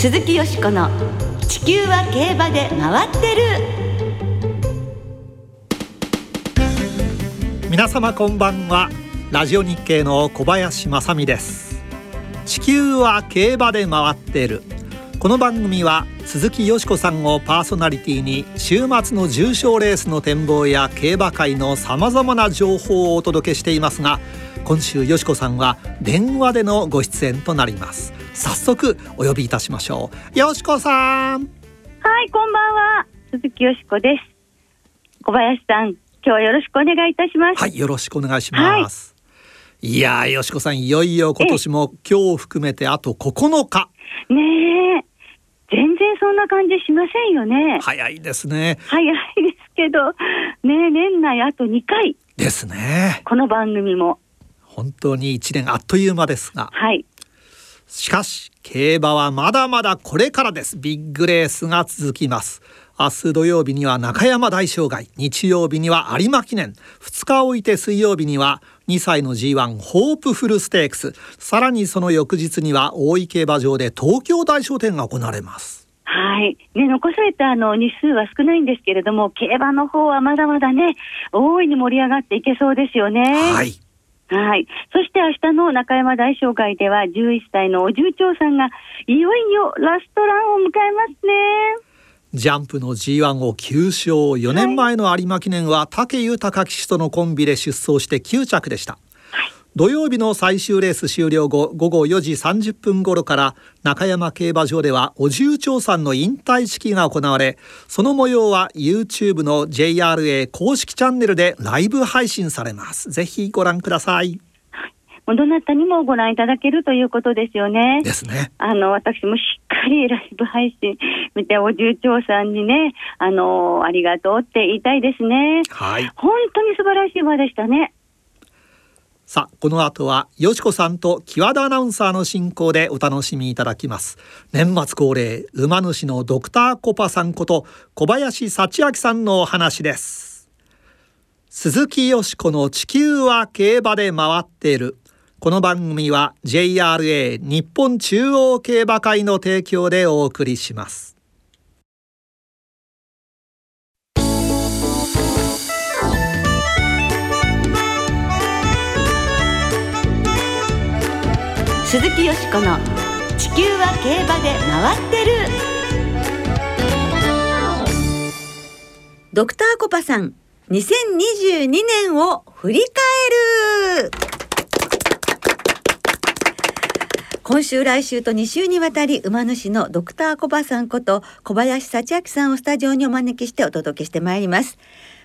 鈴木よしこの「地球は競馬で回ってる」皆様こんばんは。ラジオ日経の小林正美です。地球は競馬で回っている。この番組は鈴木よしこさんをパーソナリティに週末の重賞レースの展望や競馬界のさまざまな情報をお届けしていますが今週よしこさんは電話でのご出演となります。早速お呼びいたしましょうよしこさんはい、こんばんは。鈴木よしこです。小林さん、今日はよろしくお願いいたします。はいよろしくお願いします、い、やーよしこさんいよいよ今年も今日を含めてあと9日ねえ、全然そんな感じしませんよね。早いですね早いですけど、ねえ、年内あと2回、ですねこの番組も。本当に一年あっという間ですがはい。しかし競馬はまだまだこれからです。ビッグレースが続きます。明日土曜日には中山大障害日曜日には有馬記念。2日置いて水曜日には2歳の G1 ホープフルステークス。さらにその翌日には大井競馬場で東京大賞典が行われます。はい。ね、残されたあの日数は少ないんですけれども、競馬の方はまだまだね、大いに盛り上がっていけそうですよね。はいはい。そして明日の中山大商会では、11歳のお重長さんが、いよいよラストランを迎えますね。ジャンプの G1 を9勝4年前の有馬記念は武豊騎手とのコンビで出走して9着でした、土曜日の最終レース終了後午後4時30分頃から中山競馬場ではお重長さんの引退式が行われその模様は YouTube の JRA 公式チャンネルでライブ配信されますぜひご覧くださいもうどなたにもご覧いただけるということですよね。ですねあの、私もしっかりライブ配信見て、お重長さんにね、あの、ありがとうって言いたいですね。はい本当に素晴らしい場でしたね。さあこの後はよしこさんと木和田アナウンサーの進行でお楽しみいただきます。年末恒例馬主のドクターコパさんこと小林幸明さんのお話です。鈴木よしこの地球は競馬で回っている。この番組は JRA 日本中央競馬会の提供でお送りします。鈴木よしこの「地球は競馬で回ってる」ドクターコパさん2022年を振り返る。今週来週と2週にわたり馬主のドクターコパさんこと小林幸明さんをスタジオにお招きしてお届けしてまいります。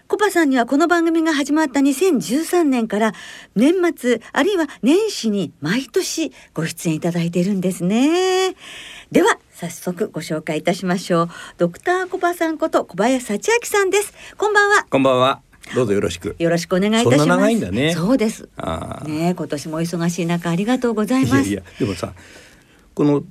コパさんにはこの番組が始まった2013年から年末あるいは年始に毎年ご出演いただいているんですね。では早速ご紹介いたしましょう。ドクターコパさんこと小林幸明さんです。こんばんは。こんばんは。どうぞよろしく。よろしくお願いいたします。そんな長いんだね。そうです。ねえ今年もお忙しい中ありがとうございます。いやいや、でもさ、この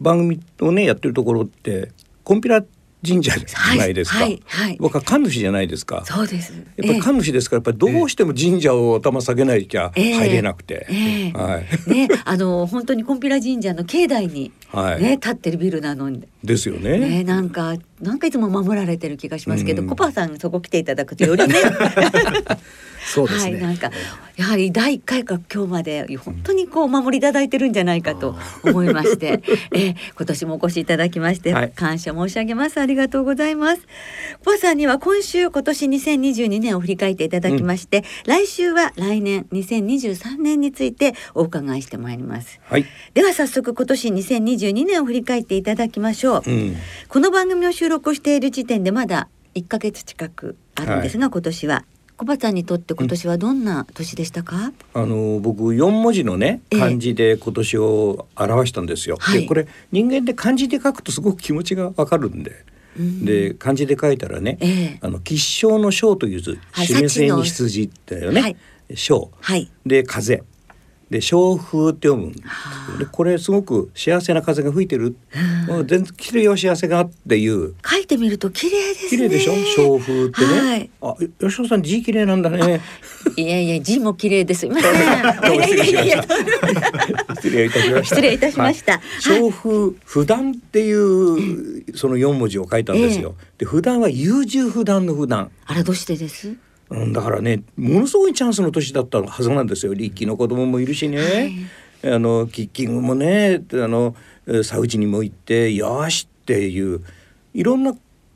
番組をねやってるところってコンピラ神社じゃないですか。はい。はい。はい。僕は神主じゃないですか。そうです。やっぱり神主ですから、やっぱりどうしても神社を頭下げないきゃええ。入れなくて。ええ。はい。ねあの本当にコンピラ神社の境内に、はい。ね立ってるビルなのに。ですよね。ねなんかなんかいつも守られてる気がしますけど、うん。コパさんそこ来ていただくとよりね そうですね。はいなんかやはり第一回から今日まで本当にこうお守りいただいてるんじゃないかと思いまして、えー今年もお越しいただきまして、はい。感謝申し上げます。ありがとうございます。コパさんには今週今年2022年を振り返っていただきまして、来週は来年2023年についてお伺いしてまいります。はい。では早速今年2022年を振り返っていただきましょう、うん。この番組を収録している時点でまだ1ヶ月近くあるんですが、今年は小畑さんにとって今年はどんな年でしたか、あの僕四文字のねええ。漢字で今年を表したんですよ。はい。でこれ人間で漢字で書くとすごく気持ちがわかるんで。うん。で漢字で書いたらね、ええ。あの吉祥の祥という字、はい示せに羊だよね。はい。祥。はい。で風で小風って読むんでこれすごく幸せな風が吹いてる、うん、全然綺麗よ幸せがっていう。書いてみると綺麗ですね。綺麗でしょ？小風ってね、はい。あ吉野さん字綺麗なんだね。いやいや字も綺麗です 失礼いたしました。失礼いたしました。はい。小風普段っていうその四文字を書いたんですよ、で普段は優柔不断の普段。あらどうしてです？うん、だからねものすごいチャンスの年だったはずなんですよ。力の子供もいるしね、あのキッキングもねあのえサウジにも行ってよしっていういろんな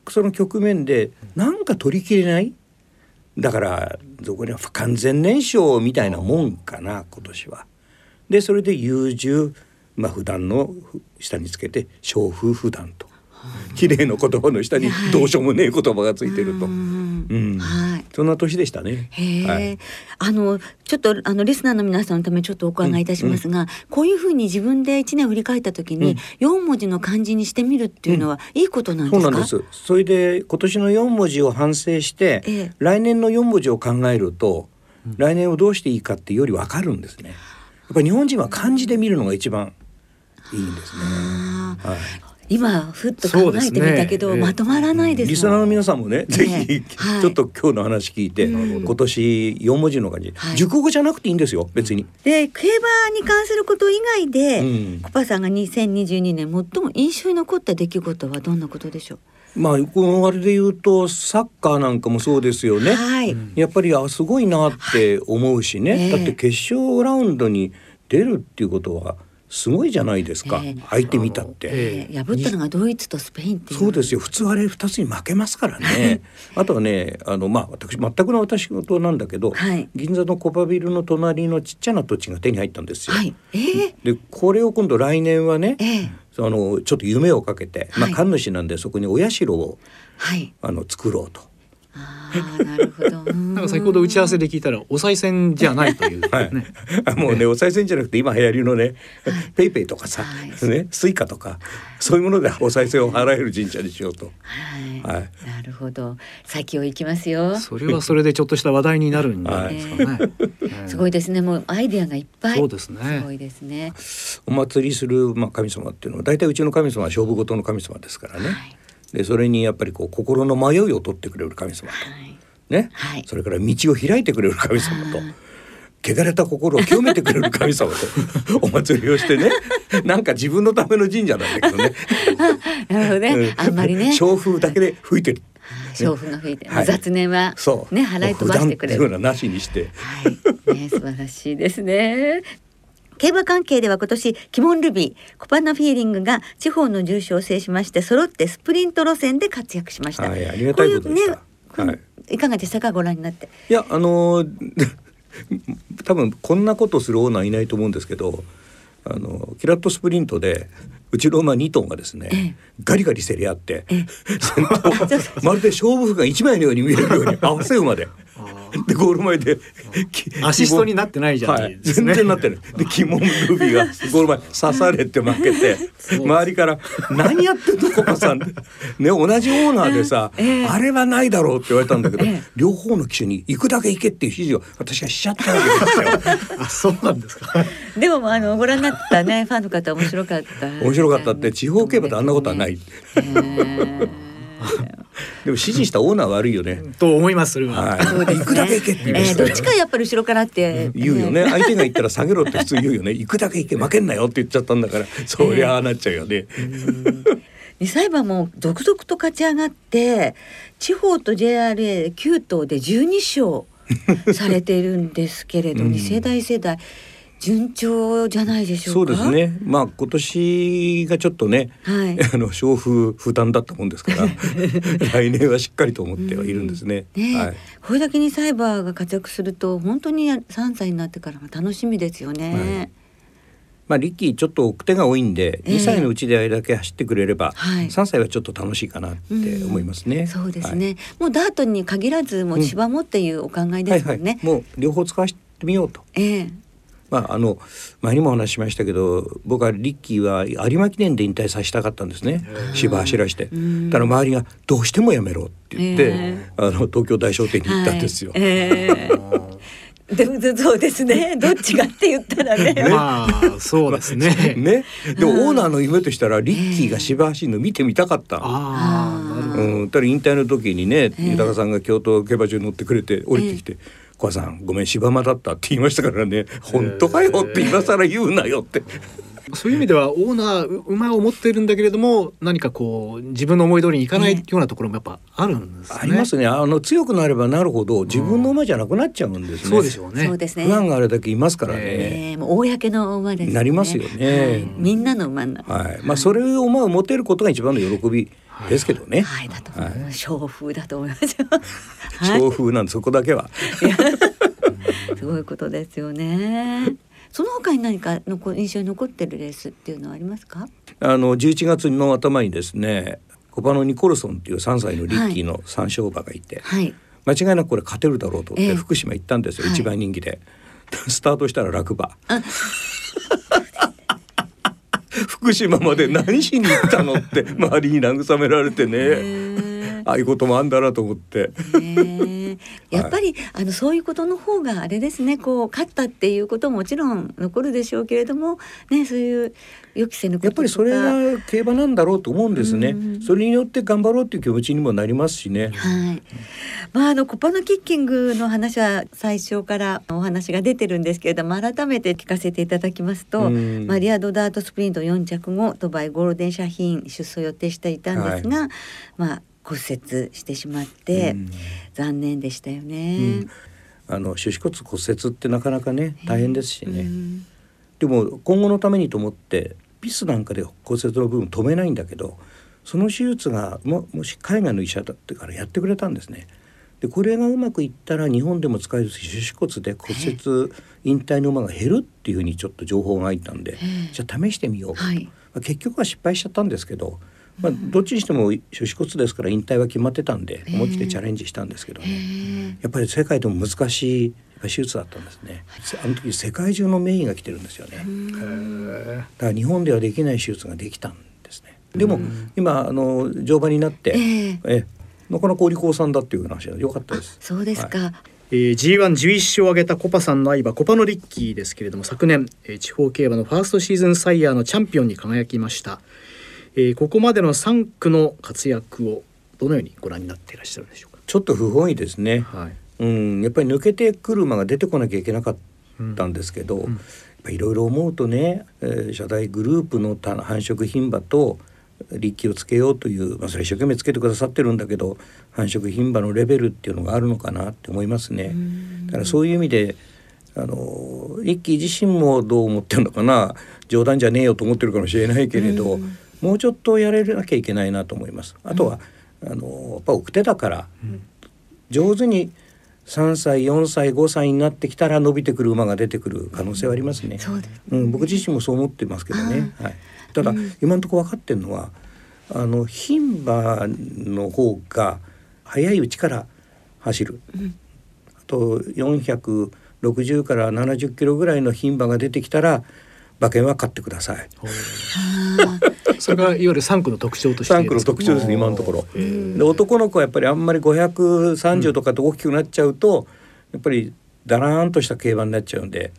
その局面でなんか取りきれない？だからどこには不完全燃焼みたいなもんかな今年は。でそれで優柔まあ普段の下につけて小風普段と綺麗な言葉の下にはい。どうしようもねえ言葉がついてると。うんうんはい。そんな年でしたね。へえ、はい。あのちょっとあのリスナーの皆さんのためにちょっとお伺いいたしますが、こういうふうに自分で一年振り返った時に四文字の漢字にしてみるっていうのは、いいことなんですか？そうなんです。それで今年の四文字を反省して、ええ。来年の四文字を考えると、来年をどうしていいかってよりわかるんですね。やっぱり日本人は漢字で見るのが一番いいんですね。はい。今ふっと考えてみたけど、ね。まとまらないですリスナーの皆さんもね、ええぜひ、はい。ちょっと今日の話聞いて、うん。今年四文字の漢字、はい。熟語じゃなくていいんですよ、別に。で競馬に関すること以外で、うん。コパさんが2022年最も印象に残った出来事はどんなことでしょう？まあこのあれで言うとサッカーなんかもそうですよね。はい、やっぱりあすごいなって思うしね、ええだって決勝ラウンドに出るっていうことはすごいじゃないですか、ええ。相手見たって。えー破ったのがドイツとスペインってそうですよ。普通あれ2つに負けますからね。あとはねあのまあ私全くの私事なんだけど、はい。銀座のコパビルの隣のちっちゃな土地が手に入ったんですよ。はい。えー、でこれを今度来年はね、えー、そのちょっと夢をかけて、まあ、はい。神主なんでそこにお社をはい。あの作ろうと。ああなるほど。なんなか先ほど打ち合わせで聞いたらお賽銭じゃないという。ね。はい、もうねお賽銭じゃなくて今流行りのね、 PayPayとかさ、はい。ね Suicaとかそういうものでお賽銭を払える神社にしようと。はい、はい。なるほど。先を行きますよ。それはそれでちょっとした話題になるんじゃないですかね。すごいですね。もうアイデアがいっぱい。そうですね。すごいですね。お祭りする、まあ、神様っていうのは大体うちの神様は勝負事の神様ですからね。はい。でそれにやっぱりこう心の迷いを取ってくれる神様と、はいね、はい。それから道を開いてくれる神様と。汚れた心を清めてくれる神様と お祭りをしてね。なんか自分のための神社なんだけどね。なるほどね、うん。あんまりね。小風だけで吹いてる。娼婦が吹いて、はい。雑念はね払い飛ばしてくれる。なしにして。はい、ね、素晴らしいですね。競馬関係では今年キモンルビーコパナフィーリングが地方の重賞を制しまして揃ってスプリント路線で活躍しました。はいありがたいことでした。こういうねはいいかがでしたか？ご覧になって。いやあのー 多分こんなことするオーナーいないと思うんですけどあのキラットスプリントでうちの馬2頭がですね、ええガリガリ競り合ってえ まるで勝負服が一枚のように見えるように合わせ馬で。でゴール前できアシストになってないじゃなはいい、ですね。全然なってない。で、キモンルビーがゴール前刺されて負けて、周りから何やってんのコパさん。ね、同じオーナーでさ、ええあれはないだろうって言われたんだけど、ええ両方の騎手に行くだけ行けっていう指示を私がしちゃったわけですよ。あ、そうなんですか。でもあのご覧になったねファンの方面白かった。面白かったって地方競馬であんなことはない。えー でも指示したオーナー悪いよね。と思います。それは。行くだけ行けって言いましたよえーどっちかやっぱり後ろからって、言うよね。相手が言ったら下げろって普通言うよね。行くだけ行け負けんなよって言っちゃったんだから、そりゃあなっちゃうよね。二歳馬も続々と勝ち上がって地方と JRA9 頭で12勝されているんですけれど、うん二世代世代順調じゃないでしょそううか。ですね。まあ今年がちょっとね、はい あの勝負負担だったもんですから、来年はしっかりと思ってはいるんですね。ね、はい。これだけにサイバーが活躍すると本当に3歳になってからが楽しみですよね。まあリッキーちょっと奥手が多いんで、ええ2歳のうちであれだけ走ってくれれば、はい3歳はちょっと楽しいかなって思いますね。そうですはいね、もうダートに限らずもう芝もっていうお考えはいですもんね。はい。もう両方使わせてみようと。ええまああの前にもお話ししましたけど僕はリッキーは有馬記念で引退させたかったんですね芝走らしてんただ周りが「どうしてもやめろ」って言って、えあの東京大商店に行ったんですよ。はいええでもそうですね。どっちがって言ったらね。まあそうですね。ね。でもオーナーの夢としたらリッキーが芝走るの見てみたかったの。ああなるほど。うん、ただ引退の時にね、ええ豊さんが京都競馬場に乗ってくれて降りてきて「小、さんごめん芝間だった」って言いましたからね「本当かよ」って今更言うなよって。そういう意味ではオーナーう馬を持っているんだけれども何かこう自分の思い通りにいかないようなところもやっぱあるんですね。ありますね。あの強くなればなるほど自分の馬じゃなくなっちゃうんですね。そうでしょうね。そうですね。不安があれだけいますからね。えーもう公の馬ですね。なりますよねはいみんなの馬になる。はい。まあそれを馬を持てることが一番の喜びですけどね。はい、だと思います。小風だと思いますよ。はい強風なんでそこだけは。すごいことですよね。その他に何か残印象に残ってるレースっていうのはありますか？あの11月の頭にですね、コパノニコルソンっていう3歳のリッキーの三勝馬がいて、はい。間違いなくこれ勝てるだろうと思っええて福島行ったんですよ、はい一番人気で。スタートしたら落馬。福島まで何しに行ったのって周りに慰められてね。ーああいうこともあんだなと思って。やっぱり、あのそういうことの方があれですねこう勝ったっていうことももちろん残るでしょうけれどもねそういう予期せぬやっぱりそれが競馬なんだろうと思うんですねうん。それによって頑張ろうっていう気持ちにもなりますしね。はい。まああのコパのキッキングの話は最初からお話が出てるんですけれども改めて聞かせていただきますと、うんマリアードダートスプリント4着後ドバイゴールデンシャヒーン出走予定していたんですが、まあ骨折してしまって、うん。残念でしたよね。うん。あの手指骨骨折ってなかなかね大変ですしね。うん。でも今後のためにと思ってピスなんかで骨折の部分止めないんだけどその手術がももし海外の医者だってからやってくれたんですね。でこれがうまくいったら日本でも使える手指骨で骨折引退の馬が減るっていうふうにちょっと情報が入ったんでじゃあ試してみよう、はい。まあ結局は失敗しちゃったんですけど、まあ、どっちにしても手指骨ですから引退は決まってたんで思い切ってチャレンジしたんですけどね。やっぱり世界でも難しい手術だったんですね。あの時世界中の名医が来てるんですよね。だから日本ではできない手術ができたんですね。でも今あの乗馬になって、えええなかなかお利口さんだっていう話は良かったです。そうですか。えー、G111 勝を挙げたコパさんの愛馬コパノリッキーですけれども昨年、えー地方競馬のファーストシーズンサイヤーのチャンピオンに輝きました、えーここまでの3区の活躍をどのようにご覧になっていらっしゃるんでしょうちょっと不本意ですね。かはい。うん、やっぱり抜けてくる馬が出てこなきゃいけなかったんですけど、やっぱいろいろ思うとね、えー社大グループのた繁殖牝馬と力気をつけようという、まあ、それ一生懸命つけてくださってるんだけど繁殖牝馬のレベルっていうのがあるのかなって思いますね。だからそういう意味であのリッキー自身もどう思ってるのかな。冗談じゃねえよと思ってるかもしれないけれど、もうちょっとやれなきゃいけないなと思います。あとは、あのやっぱ奥手だから、上手に3歳4歳5歳になってきたら伸びてくる馬が出てくる可能性はありますね。そうですうん、僕自身もそう思ってますけどね。はい、ただ、今のところ分かってるのはあの牝馬の方が早いうちから走る。あと460から70キロぐらいの牝馬が出てきたら馬券は買ってください。それがいわゆる3区の特徴として3区の特徴ですね今のところ。で男の子はやっぱりあんまり530とかと大きくなっちゃうと、やっぱりだらーんとした競馬になっちゃうんで、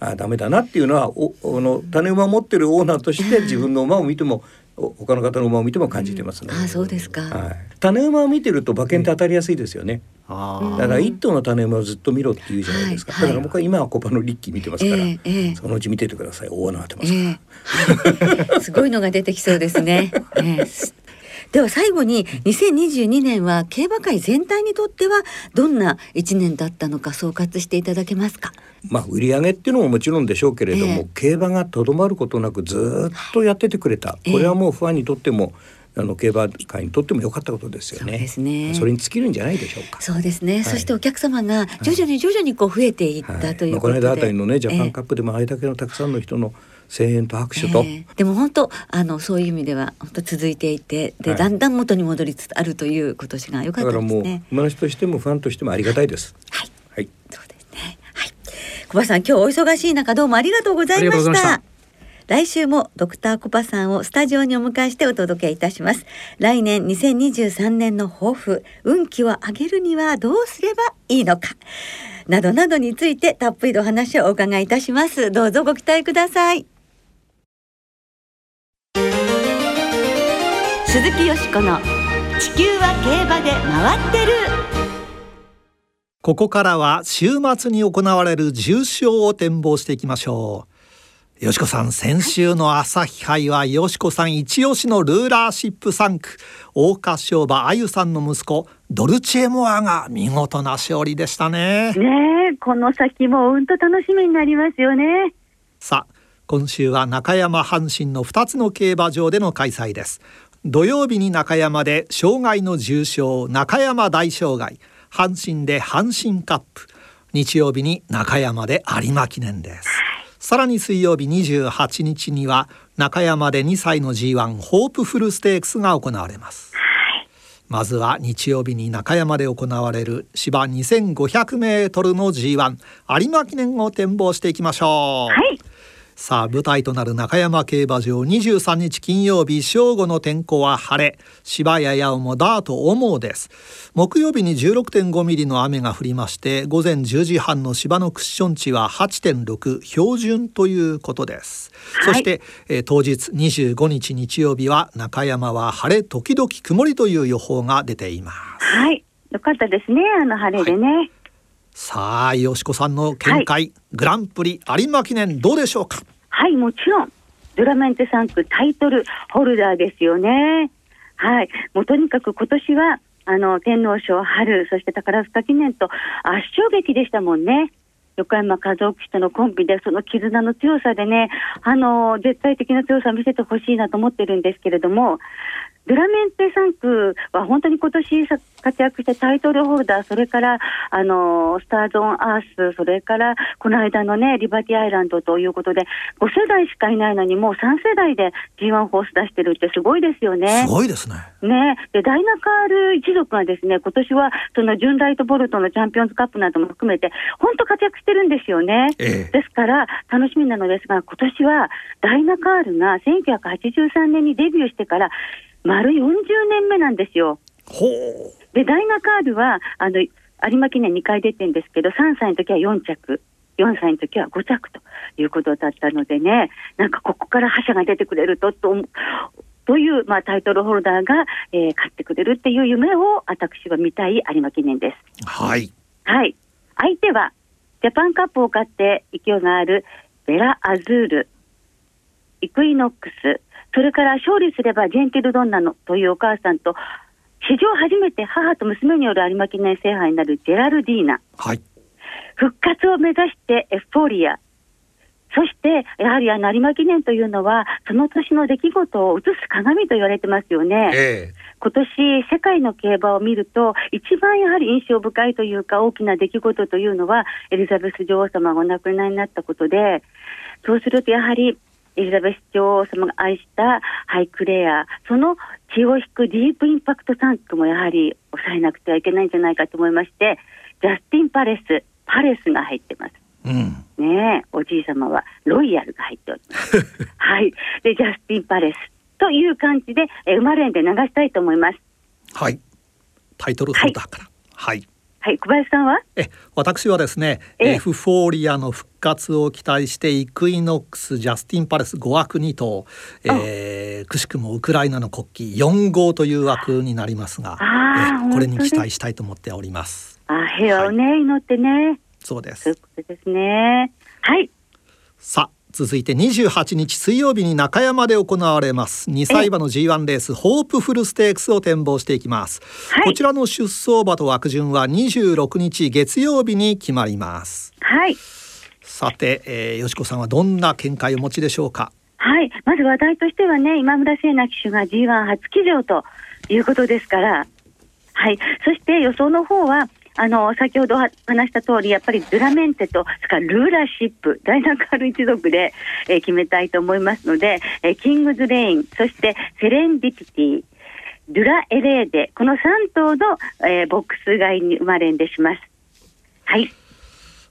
ああダメだなっていうのはおあの種馬を持ってるオーナーとして自分の馬を見てもお他の方の馬を見ても感じてますね。あーそうですか。はい、種馬を見てると馬券って当たりやすいですよね。あだから一頭の種馬をずっと見ろって言うじゃないですか。はいはいだから僕は今はコパのリッキー見てますから、ええええそのうち見ててください。大穴当てますから。ええはい すごいのが出てきそうですね。ええすでは最後に2022年は競馬界全体にとってはどんな一年だったのか総括していただけますか？まあ売り上げっていうのももちろんでしょうけれども、ええ競馬がとどまることなくずーっとやっててくれた、これはもうファンにとってもあの競馬界にとっても良かったことですよね。そねそれに尽きるんじゃないでしょうか。そうですね、そしてお客様が徐々に徐々にこう増えていったというまあ、ことで、この間あたりのねジャパええンカップでもあれだけのたくさんの人の声援と拍手と、ええでも本当あのそういう意味では本当続いていてで、はいだんだん元に戻りつつあるという今年が良かっただからもうですね。馬主としてもファンとしてもありがたいです。はいはい。そうですね。はい。小林さん、今日お忙しい中、どうもありがとうございましたし。来週もドクターコパさんをスタジオにお迎えしてお届けいたします。来年2023年の抱負運気を上げるにはどうすればいいのかなどなどについてたっぷりとお話をお伺いいたします。どうぞご期待ください。鈴木よしこの地球は競馬で回ってる。ここからは週末に行われる重賞を展望していきましょうよしこさん先週の朝日杯はよしこさん一押しのルーラーシップ3区大花商馬あゆさんの息子ドルチェモアが見事な勝利でしたね。ねこの先もうんと楽しみになりますよね。さあ今週は中山阪神の2つの競馬場での開催です。土曜日に中山で障害の重賞中山大障害阪神で阪神カップ。日曜日に中山で有馬記念ですさらに水曜日28日には中山で2歳の G1 ホープフルステークスが行われます。まずは日曜日に中山で行われる芝2500メートルの G1 有馬記念を展望していきましょう、はいさあ舞台となる中山競馬場23日金曜日正午の天候は晴れ。芝や八尾もダート重です。木曜日に16.5ミリの雨が降りまして午前10時半の芝のクッション値は8.6標準ということです、はい。そして、えー当日25日日曜日は中山は晴れ時々曇りという予報が出ています。はい。よかったですねあの晴れでね、さあよしこさんの見解、グランプリ有馬記念どうでしょうか？はい、もちろん、ドラメンテ3区タイトルホルダーですよね。はい、もうとにかく今年は、あの、天皇賞春、そして宝塚記念と圧勝劇でしたもんね。横山和夫騎手とのコンビで、その絆の強さでね、あの、絶対的な強さを見せてほしいなと思ってるんですけれども、ドラメンテ3区は本当に今年さ活躍したタイトルホルダー、それから、あの、スターズ・オン・アース、それから、この間のね、リバティアイランドということで、5世代しかいないのに、もう3世代で G1 ホース出してるってすごいですよねす。ごいですねね、でダイナカール一族がですね今年はそのジュンライトボルトのチャンピオンズカップなども含めて、本当活躍してるんですよね。ええですから、楽しみなのですが、今年はダイナカールが1983年にデビューしてから、丸40年目なんですよ。ほうで、ダイナカールは、あの、有馬記念2回出てるんですけど、3歳の時は4着。4歳の時は5着ということだったのでね、なんかここから覇者が出てくれると、とという、まあ、タイトルホルダーが、えー勝ってくれるっていう夢を私は見たい有馬記念です。はいはい。相手は、ジャパンカップを勝って勢いがあるヴェラアズール、イクイノックス、それから勝利すればジェンティルドンナのというお母さんと、史上初めて母と娘による有馬記念制覇になるジェラルディーナ、はい。復活を目指してエフフォーリア、そしてやはりあの有馬記念というのは、その年の出来事を映す鏡と言われてますよね。え今年世界の競馬を見ると一番やはり印象深いというか大きな出来事というのはエリザベス女王様がお亡くなりになったことでそうするとやはりエリザベス女王様が愛したハイクレアその血を引くディープインパクトタンクもやはり抑えなくてはいけないんじゃないかと思いましてジャスティン・パレスパレスが入ってます。えうんねえ、おじい様はロイヤルが入っております。はい。で、ジャスティン・パレスという感じで、えー、馬連で流したいと思います。はいタイトルホルダーからはい、はい、小林さんは？え私はですねええ。エフフォーリアの復活を期待してイクイノックスジャスティンパレス5枠2頭、えーくしくもウクライナの国旗4号という枠になりますがえこれに期待したいと思っております。あ平和をね、祈ってね。そうです。そういうことですね。はい。さあ続いて28日水曜日に中山で行われます2歳馬の G1 レースホープフルステークスを展望していきます、はいこちらの出走馬と枠順は26日月曜日に決まりますはい。さて、えー、よしこさんはどんな見解をお持ちでしょうか？はい。まず話題としてはね、今村聖奈騎手が G1 初騎乗ということですから。はい。そして予想の方は、あの、先ほどは話した通り、やっぱりドゥラメンテと、それからルーラーシップ、ダイナカール一族で、えー決めたいと思いますので、えーキングズレイン、そしてセレンディピティ、ドゥラエレーデ、この3頭の、えーボックス外に生まれんでします。はい。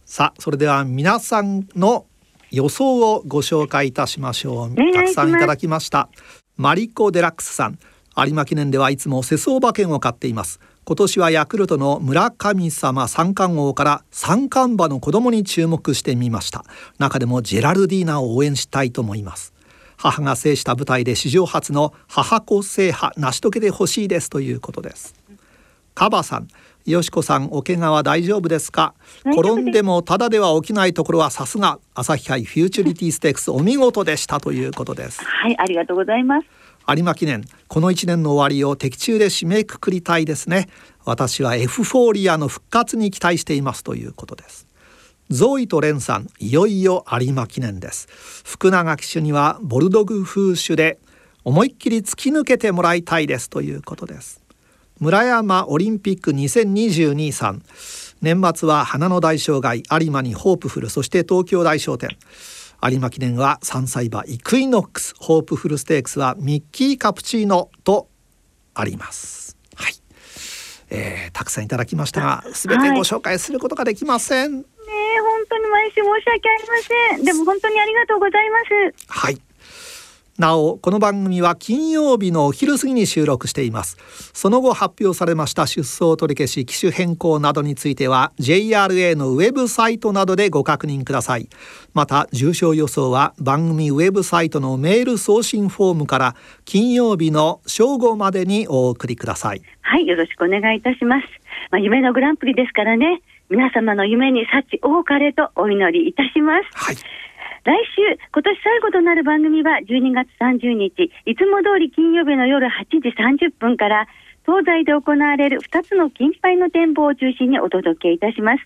さあそれでは皆さんの予想をご紹介いたしましょう。たくさんいただきました。マリコ・デラックスさん。有馬記念ではいつも世相馬券を買っています今年はヤクルトの村神様三冠王から三冠馬の子供に注目してみました。中でもジェラルディーナを応援したいと思います。母が制した舞台で史上初の母子制覇成し遂げてほしいですということです。カバさんよしこさんお怪我は大丈夫ですか？転んでもただでは起きないところはさすが朝日杯フューチュリティステークスお見事でしたということです。はいありがとうございます有馬記念この1年の終わりを的中で締めくくりたいですね。私はエフフォーリアの復活に期待していますということです。ゾイとレンさんいよいよ有馬記念です。福永騎手にはボルドグ風種で思いっきり突き抜けてもらいたいですということです。村山オリンピック2022さん。年末は花の大障害有馬にホープフルそして東京大商店。有馬記念は3歳馬イクイノックスホープフルステークスはミッキーカプチーノとあります。はい、えー、たくさんいただきましたが全てご紹介することができません、はい、ね本当に毎週申し訳ありません。でも本当にありがとうございます。はいなおこの番組は金曜日のお昼過ぎに収録しています。その後発表されました出走取り消し騎手変更などについては JRA のウェブサイトなどでご確認ください。また重症予想は番組ウェブサイトのメール送信フォームから金曜日の正午までにお送りください。はいよろしくお願いいたします。まあ、夢のグランプリですからね。皆様の夢に幸多かれとお祈りいたします。はい来週、今年最後となる番組は12月30日、いつも通り金曜日の夜8時30分から、東西で行われる2つの金杯の展望を中心にお届けいたします。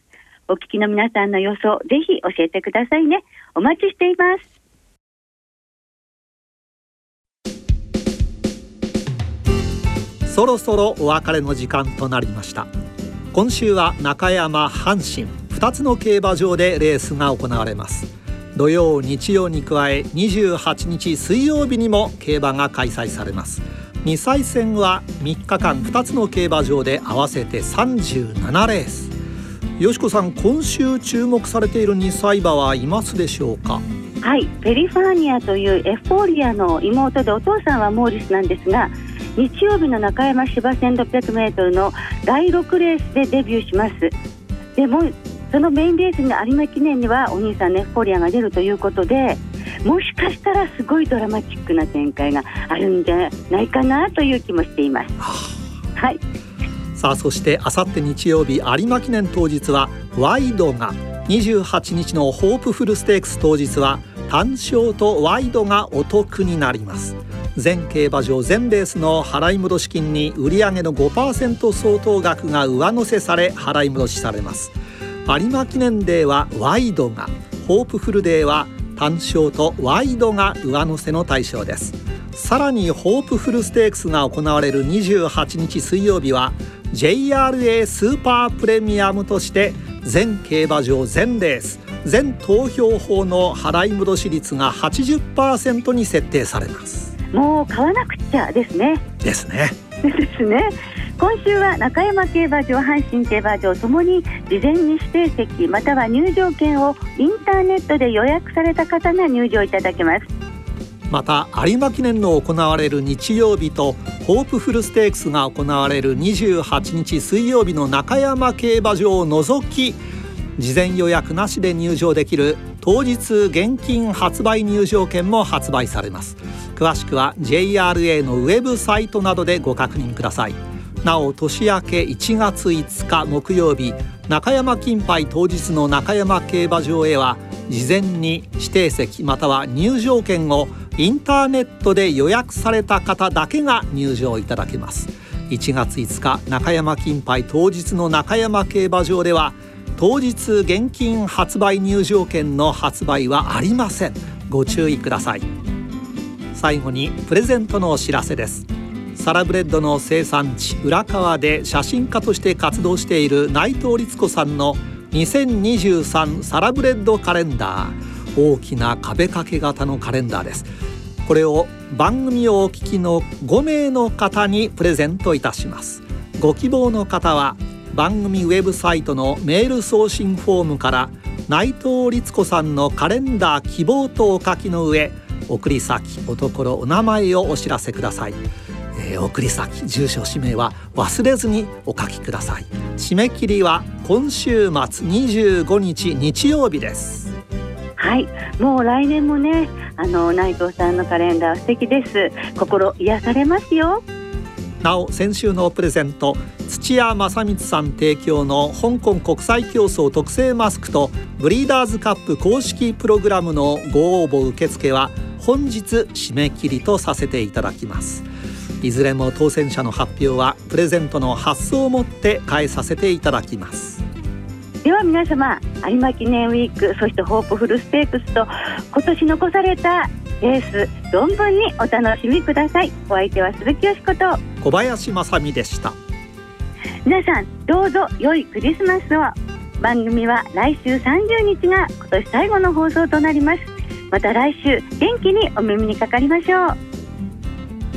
お聞きの皆さんの予想、ぜひ教えてくださいね。お待ちしています。そろそろお別れの時間となりました今週は中山阪神2つの競馬場でレースが行われます土曜日曜に加え28日水曜日にも競馬が開催されます。2歳戦は3日間2つの競馬場で合わせて37レース。よしこさん今週注目されている2歳馬はいますでしょうか？はいペリファーニアというエフフォーリアの妹でお父さんはモーリスなんですが日曜日の中山芝 1600m の第6レースでデビューします。でもそのメインレースに有馬記念にはお兄さんネフォリアが出るということでもしかしたらすごいドラマチックな展開があるんじゃないかなという気もしています。はい。さあそしてあさって日曜日有馬記念当日はワイドが28日のホープフルステークス当日は単勝とワイドがお得になります。全競馬場全レースの払い戻し金に売上の5%相当額が上乗せされ払い戻しされます有馬記念デーはワイドがホープフルデーは単勝とワイドが上乗せの対象です。さらにホープフルステークスが行われる28日水曜日は JRA スーパープレミアムとして全競馬場全レース全投票法の払い戻し率が80%に設定されます。もう買わなくちゃですね。ですね。ですね今週は中山競馬場阪神競馬場ともに事前に指定席または入場券をインターネットで予約された方が入場いただけます。また有馬記念の行われる日曜日とホープフルステークスが行われる28日水曜日の中山競馬場を除き事前予約なしで入場できる当日現金発売入場券も発売されます。詳しくは JRA のウェブサイトなどでご確認ください。なお年明け1月5日木曜日中山金杯当日の中山競馬場へは事前に指定席または入場券をインターネットで予約された方だけが入場いただけます。1月5日中山金杯当日の中山競馬場では当日現金発売入場券の発売はありません。ご注意ください。最後にプレゼントのお知らせです。サラブレッドの生産地浦川で写真家として活動している内藤律子さんの2023サラブレッドカレンダー。大きな壁掛け型のカレンダーです。これを番組をお聞きの5名の方にプレゼントいたします。ご希望の方は番組ウェブサイトのメール送信フォームから内藤律子さんのカレンダー希望とお書きの上送り先おところお名前をお知らせください、えー、送り先住所氏名は忘れずにお書きください。締め切りは今週末25日日曜日です。はいもう来年もねあの内藤さんのカレンダー素敵です。心癒されますよ。なお先週のプレゼント土屋正光さん提供の香港国際競争特製マスクとブリーダーズカップ公式プログラムのご応募受付は本日締め切りとさせていただきますいずれも当選者の発表はプレゼントの発送をもって返させていただきます。では皆様有馬記念ウィークそしてホープフルステークスと今年残されたレース存分にお楽しみください。お相手は鈴木よしこと。小林正美でした。皆さんどうぞ良いクリスマスを。番組は来週30日が今年最後の放送となります。また来週元気にお耳にかかりましょう